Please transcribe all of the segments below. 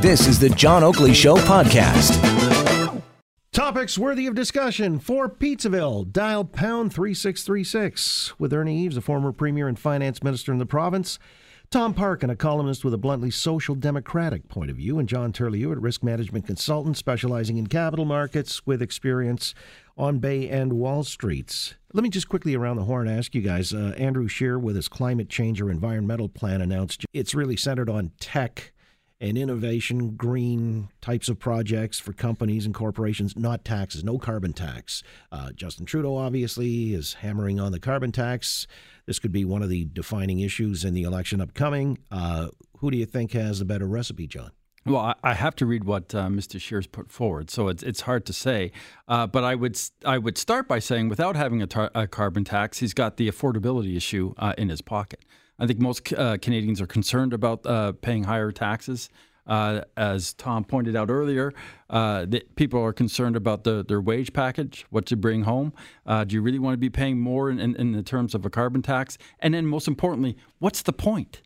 This is the John Oakley Show podcast. Topics worthy of discussion for Pizzaville. Dial pound 3636 with Ernie Eves, a former premier and finance minister in the province. Tom Parkin, a columnist with a bluntly social democratic point of view, and John Turley, a risk management consultant specializing in capital markets with experience on Bay and Wall Streets. Let me just quickly around the horn ask you guys. Uh, Andrew Scheer, with his climate change or environmental plan, announced it's really centered on tech and innovation, green types of projects for companies and corporations, not taxes, no carbon tax. Uh, Justin Trudeau obviously is hammering on the carbon tax. This could be one of the defining issues in the election upcoming. Uh, who do you think has the better recipe, John? Well, I have to read what uh, Mr. Scheer's put forward, so it's it's hard to say. Uh, but I would I would start by saying, without having a, tar- a carbon tax, he's got the affordability issue uh, in his pocket. I think most uh, Canadians are concerned about uh, paying higher taxes. Uh, as Tom pointed out earlier, uh, people are concerned about the, their wage package, what to bring home. Uh, do you really want to be paying more in, in, in, the terms of a carbon tax? And then, most importantly, what's the point?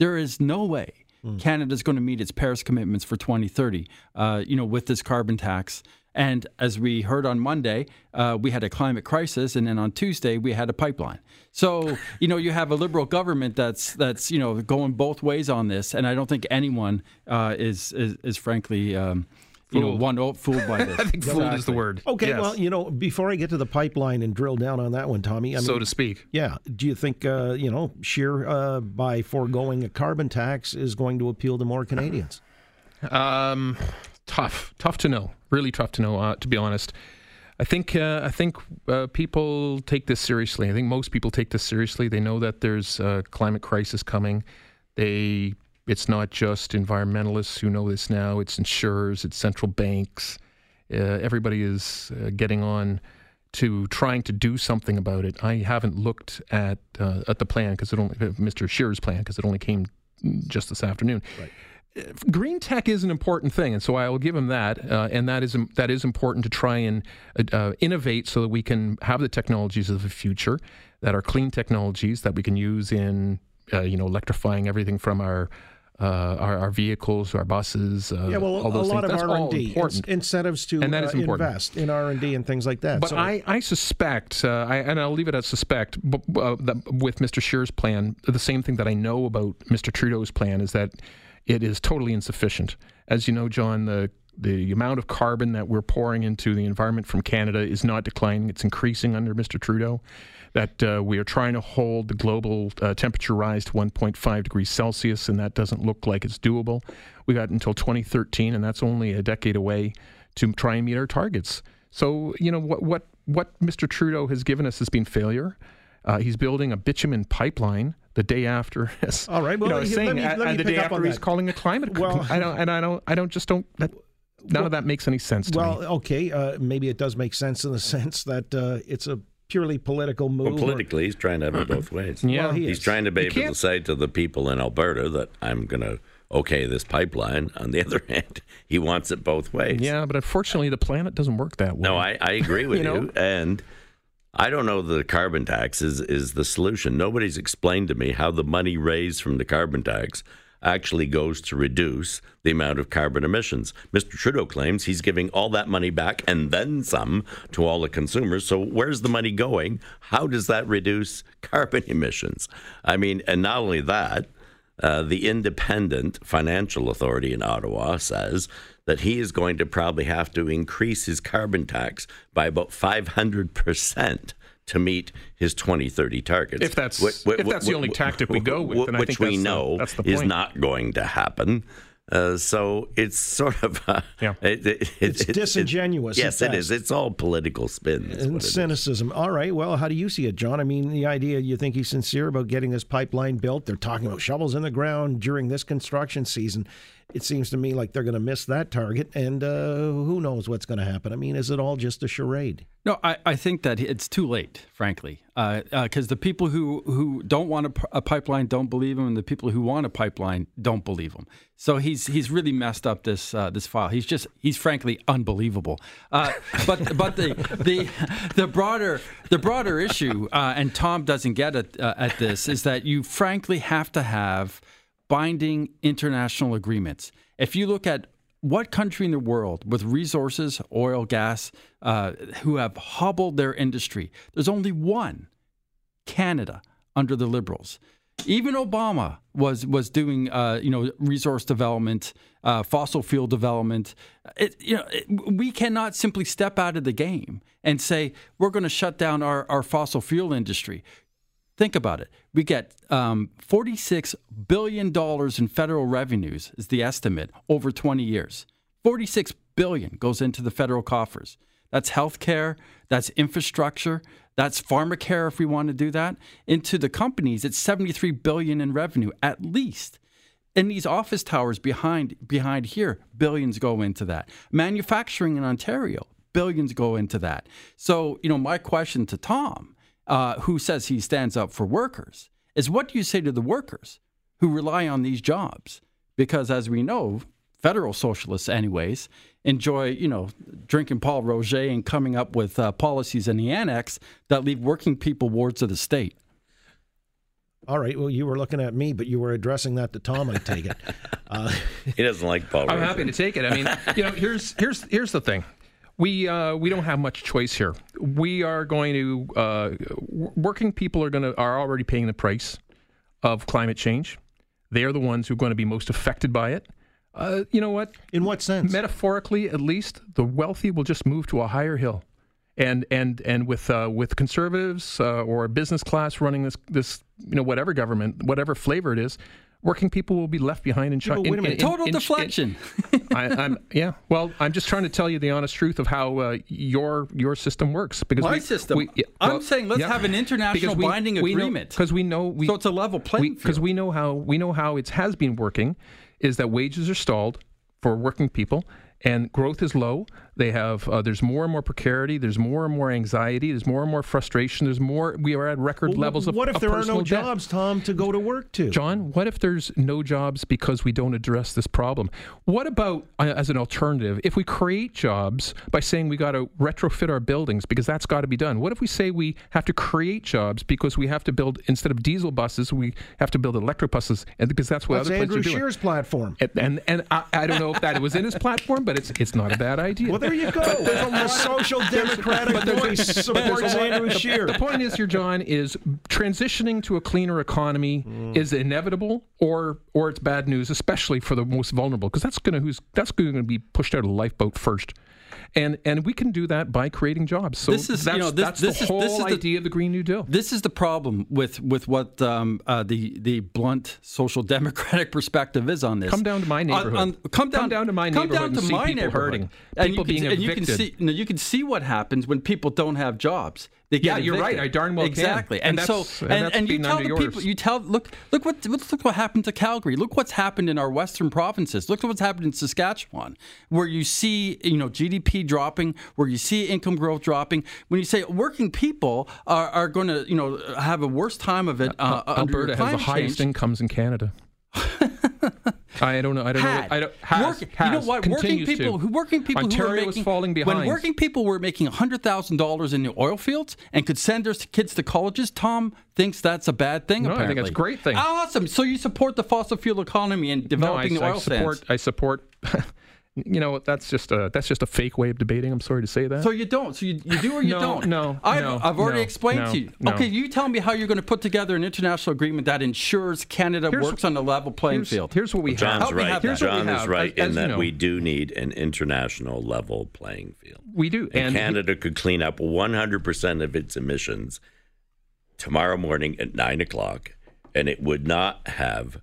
There is no way mm. is going to meet its Paris commitments for 2030. Uh, you know, with this carbon tax. And as we heard on Monday, uh, we had a climate crisis, and then on Tuesday we had a pipeline. So you know you have a liberal government that's that's you know going both ways on this, and I don't think anyone uh, is, is, is frankly. Um, you know, one oh, fooled by this. I think fooled is the word. Okay, yes. well, you know, before I get to the pipeline and drill down on that one, Tommy, I mean, so to speak. Yeah. Do you think, uh, you know, Scheer uh, by foregoing a carbon tax is going to appeal to more Canadians? Um, tough, tough to know. Really tough to know. Uh, to be honest, I think uh, I think uh, people take this seriously. I think most people take this seriously. They know that there's a climate crisis coming. They it's not just environmentalists who know this now. It's insurers. It's central banks. Uh, everybody is uh, getting on to trying to do something about it. I haven't looked at uh, at the plan because it only Mr. Scheer's plan because it only came just this afternoon. Right green tech is an important thing, and so I will give him that. Uh, and that is that is important to try and uh, uh, innovate so that we can have the technologies of the future that are clean technologies that we can use in uh, you know electrifying everything from our. Uh, our, our, vehicles, our buses, uh, yeah, well, a lot things. of R and D, incentives to and that is important. invest in R and D and things like that. But so. I, I suspect, I, and I'll leave it as suspect, but, that with Mr. Scheer's plan, the same thing that I know about Mr. Trudeau's plan is that it is totally insufficient. As you know, John, the the amount of carbon that we're pouring into the environment from Canada is not declining; it's increasing under Mr. Trudeau. That uh, we are trying to hold the global uh, temperature rise to 1.5 degrees Celsius, and that doesn't look like it's doable. We got until 2013, and that's only a decade away to try and meet our targets. So, you know what what what Mr. Trudeau has given us has been failure. Uh, he's building a bitumen pipeline the day after. All right. Well, you know, saying, me, and the day after he's that. calling a climate. Well, I don't, and I don't, I don't, just don't. That, none well, of that makes any sense to well, me. Well, okay, uh, maybe it does make sense in the sense that uh, it's a purely political move. Well, politically, or, he's trying to have it both ways. yeah, well, he he's trying to be able to say to the people in Alberta that I'm going to okay this pipeline. On the other hand, he wants it both ways. Yeah, but unfortunately, the planet doesn't work that way. No, I, I agree with you, you know? and I don't know that the carbon tax is, is the solution. Nobody's explained to me how the money raised from the carbon tax actually goes to reduce the amount of carbon emissions. Mr. Trudeau claims he's giving all that money back and then some to all the consumers. So where's the money going? How does that reduce carbon emissions? I mean, and not only that, uh, the independent financial authority in Ottawa says that he is going to probably have to increase his carbon tax by about 500% to meet his 2030 targets. If that's, if that's the only tactic we go with, which we know the, is not going to happen. Uh, so it's sort of uh, yeah. It, it, it's it, disingenuous. yes, it is. It's all political spin and cynicism. All right. Well, how do you see it, John? I mean, the idea you think he's sincere about getting this pipeline built? They're talking about shovels in the ground during this construction season it seems to me like they're going to miss that target, and uh, who knows what's going to happen. I mean, is it all just a charade? No, I, I think that it's too late, frankly, because uh, uh, the people who, who don't want a, pipeline don't believe him, and the people who want a pipeline don't believe him. So he's he's really messed up this uh, this file. He's just he's frankly unbelievable. Uh, but but the the the broader the broader issue, uh, and Tom doesn't get it at this, is that you frankly have to have binding international agreements. If you look at what country in the world with resources, oil, gas, uh, who have hobbled their industry, there's only one Canada under the Liberals. Even Obama was was doing uh, you know resource development, uh, fossil fuel development. It, you know it, we cannot simply step out of the game and say we're going to shut down our, our fossil fuel industry. Think about it. We get um, $46 billion in federal revenues, is the estimate, over 20 years. 46 billion goes into the federal coffers. That's healthcare, that's infrastructure, that's pharmacare if we want to do that. Into the companies, it's 73 billion in revenue at least. And these office towers behind behind here, billions go into that. Manufacturing in Ontario, billions go into that. So, you know, my question to Tom, uh, who says he stands up for workers, is what do you say to the workers who rely on these jobs? Because as we know, federal socialists, anyways, enjoy, you know, drinking Pol Roger and coming up with uh, policies in the annex that leave working people wards of the state. All right. Well, you were looking at me, but you were addressing that to Tom. I take it. Uh, he doesn't like Pol. I'm Roger. happy to take it. I mean, you know, here's here's here's the thing. We uh, we don't have much choice here. We are going to uh, working people are going to are already paying the price of climate change. They are the ones who are going to be most affected by it. Uh, you know what? In what sense? Metaphorically, at least, the wealthy will just move to a higher hill, and and and with uh, with conservatives uh, or business class running this this you know whatever government, whatever flavor it is, working people will be left behind in, but wait a minute. Total deflection. I, I'm yeah. Well, I'm just trying to tell you the honest truth of how uh, your your system works. Because My we, system. we- yeah, I'm saying let's yeah. have an international we- binding agreement. Because we know we so it's a level playing field. because we know how we know how it has been working is that wages are stalled for working people and growth is low they have uh, there's more and more precarity there's more and more anxiety there's more and more frustration there's more we are at record Well, levels of what if of there are no debt. jobs, Tom, to go to work to? John, what if there's no jobs because we don't address this problem? What about uh, as an alternative, if we create jobs by saying we got to retrofit our buildings because that's got to be done? What if we say we have to create jobs because we have to build instead of diesel buses, we have to build electric buses, and because that's what That's other Andrew places are doing. Scheer's platform. And and, and I, I don't know if that was in his platform, but it's it's not a bad idea. Well, there you go. the social democratic voice supports Andrew Scheer. The point is here, John, is transitioning to a cleaner economy mm. is inevitable, or or it's bad news, especially for the most vulnerable, because that's going to who's that's going to be pushed out of the lifeboat first. And and we can do that by creating jobs. So This is, you that's, know, this- that's this the is- whole this is the- idea of the Green New Deal. This is the problem with with what um, uh, the the blunt social democratic perspective is on this. Come down to my On- neighborhood. on- come down Come down to my come neighborhood down and to see my people neighborhood. hurting, And people you can, being and you can see you, know, you can see what happens when people don't have jobs. Yeah, you're right. I darn well can. exactly. And And, so and and, and you tell the people you tell look look what look what happened to Calgary. Look what's happened in our western provinces. Look what's happened in Saskatchewan, where you see you know GDP dropping, where you see income growth dropping. When you say working people are, are going to you know have a worse time of it uh, under Alberta has the highest change. incomes in Canada. I don't know. I don't had. know. I don't. Has, Work- you know what? Working continues to. people, working people Ontario who were making, falling behind. When working people were making hundred thousand dollars in the oil fields and could send their kids to colleges, Tom thinks that's a bad thing. No, I think apparently. that's a great thing. Awesome. So you support the fossil fuel economy and developing no, I, the I oil support. sands. I support. you know, that's just a that's just a fake way of debating. I'm sorry to say that. So you don't. So you, you do or you No, don't. no, I've, no, I've already no, explained no, to you. no. Okay, you tell me how you're going to put together an international agreement that ensures Canada Here's- works on a level playing here's, field. Here's what we John's have. Help right. have that. Here's what we John is have, right as- in as you that know. we do need an international level playing field. We do. And, And Canada could clean up 100% of its emissions tomorrow morning at 9 o'clock, and it would not have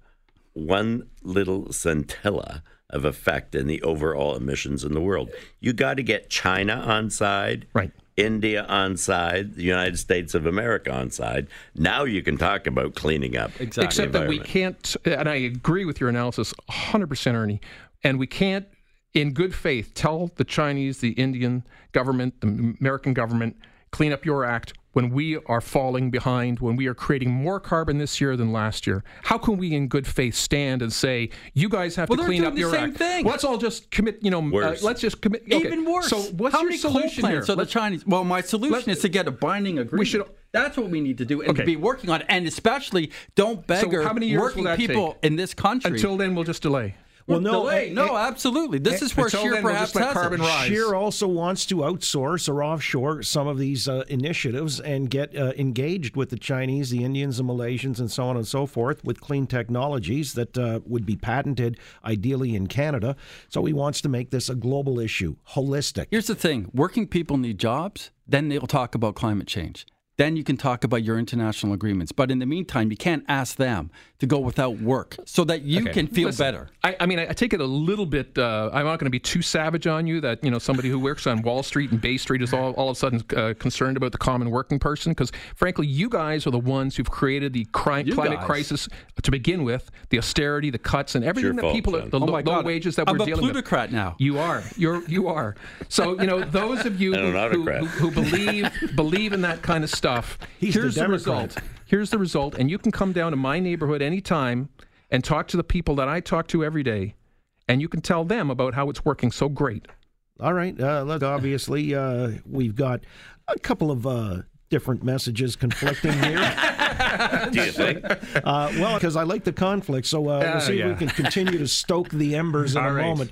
one little scintilla of effect in the overall emissions in the world. You got to get China on side. Right. India on side, the United States of America on side. Now you can talk about cleaning up. Exactly. Except that we can't, and I agree with your analysis 100%, Ernie, and we can't, in good faith, tell the Chinese, the Indian government, the American government, clean up your act when we are falling behind, when we are creating more carbon this year than last year. How can we, in good faith, stand and say, you guys have Well, to they're clean doing up the your same act? thing. Let's all just commit, you know, uh, let's just commit. okay. Even worse. So what's how your many solution here? So the Chinese? Well, my solution is to get a binding agreement. we should That's what we need to do and Okay. be working on. And especially don't beggar how many years will working that people take? in this country. Until then, we'll just delay. Well, no, delay. uh, no, uh, absolutely. This is where until Scheer then, we'll perhaps has carbon it. rise. Scheer also wants to outsource or offshore some of these uh, initiatives and get uh, engaged with the Chinese, the Indians, the Malaysians, and so on and so forth with clean technologies that uh, would be patented ideally in Canada. So he wants to make this a global issue, holistic. Here's the thing working people need jobs, then they'll talk about climate change. Then you can talk about your international agreements. But in the meantime, you can't ask them to go without work so that you Okay. can feel Listen, better. I, I mean, I, I take it a little bit. Uh, I'm not going to be too savage on you that you know somebody who works on Wall Street and Bay Street is all, all of a sudden uh, concerned about the common working person. Because frankly, you guys are the ones who've created the cri- climate guys. crisis to begin with, the austerity, the cuts, and everything that fault, people, are, John. the Oh low, low wages that I'm we're dealing with. I'm a plutocrat now. You are. You're you are. So you know those of you who, who, who, who believe believe in that kind of stuff. He's here's the, Democrat. result. Here's the result, and you can come down to my neighborhood anytime and talk to the people that I talk to every day, and you can tell them about how it's working so great. All right. Uh, let obviously, uh, we've got a couple of uh, different messages conflicting here. Do you think? Uh, well, because I like the conflict, so uh, Yeah, we'll see yeah. if we can continue to stoke the embers in All a right. moment.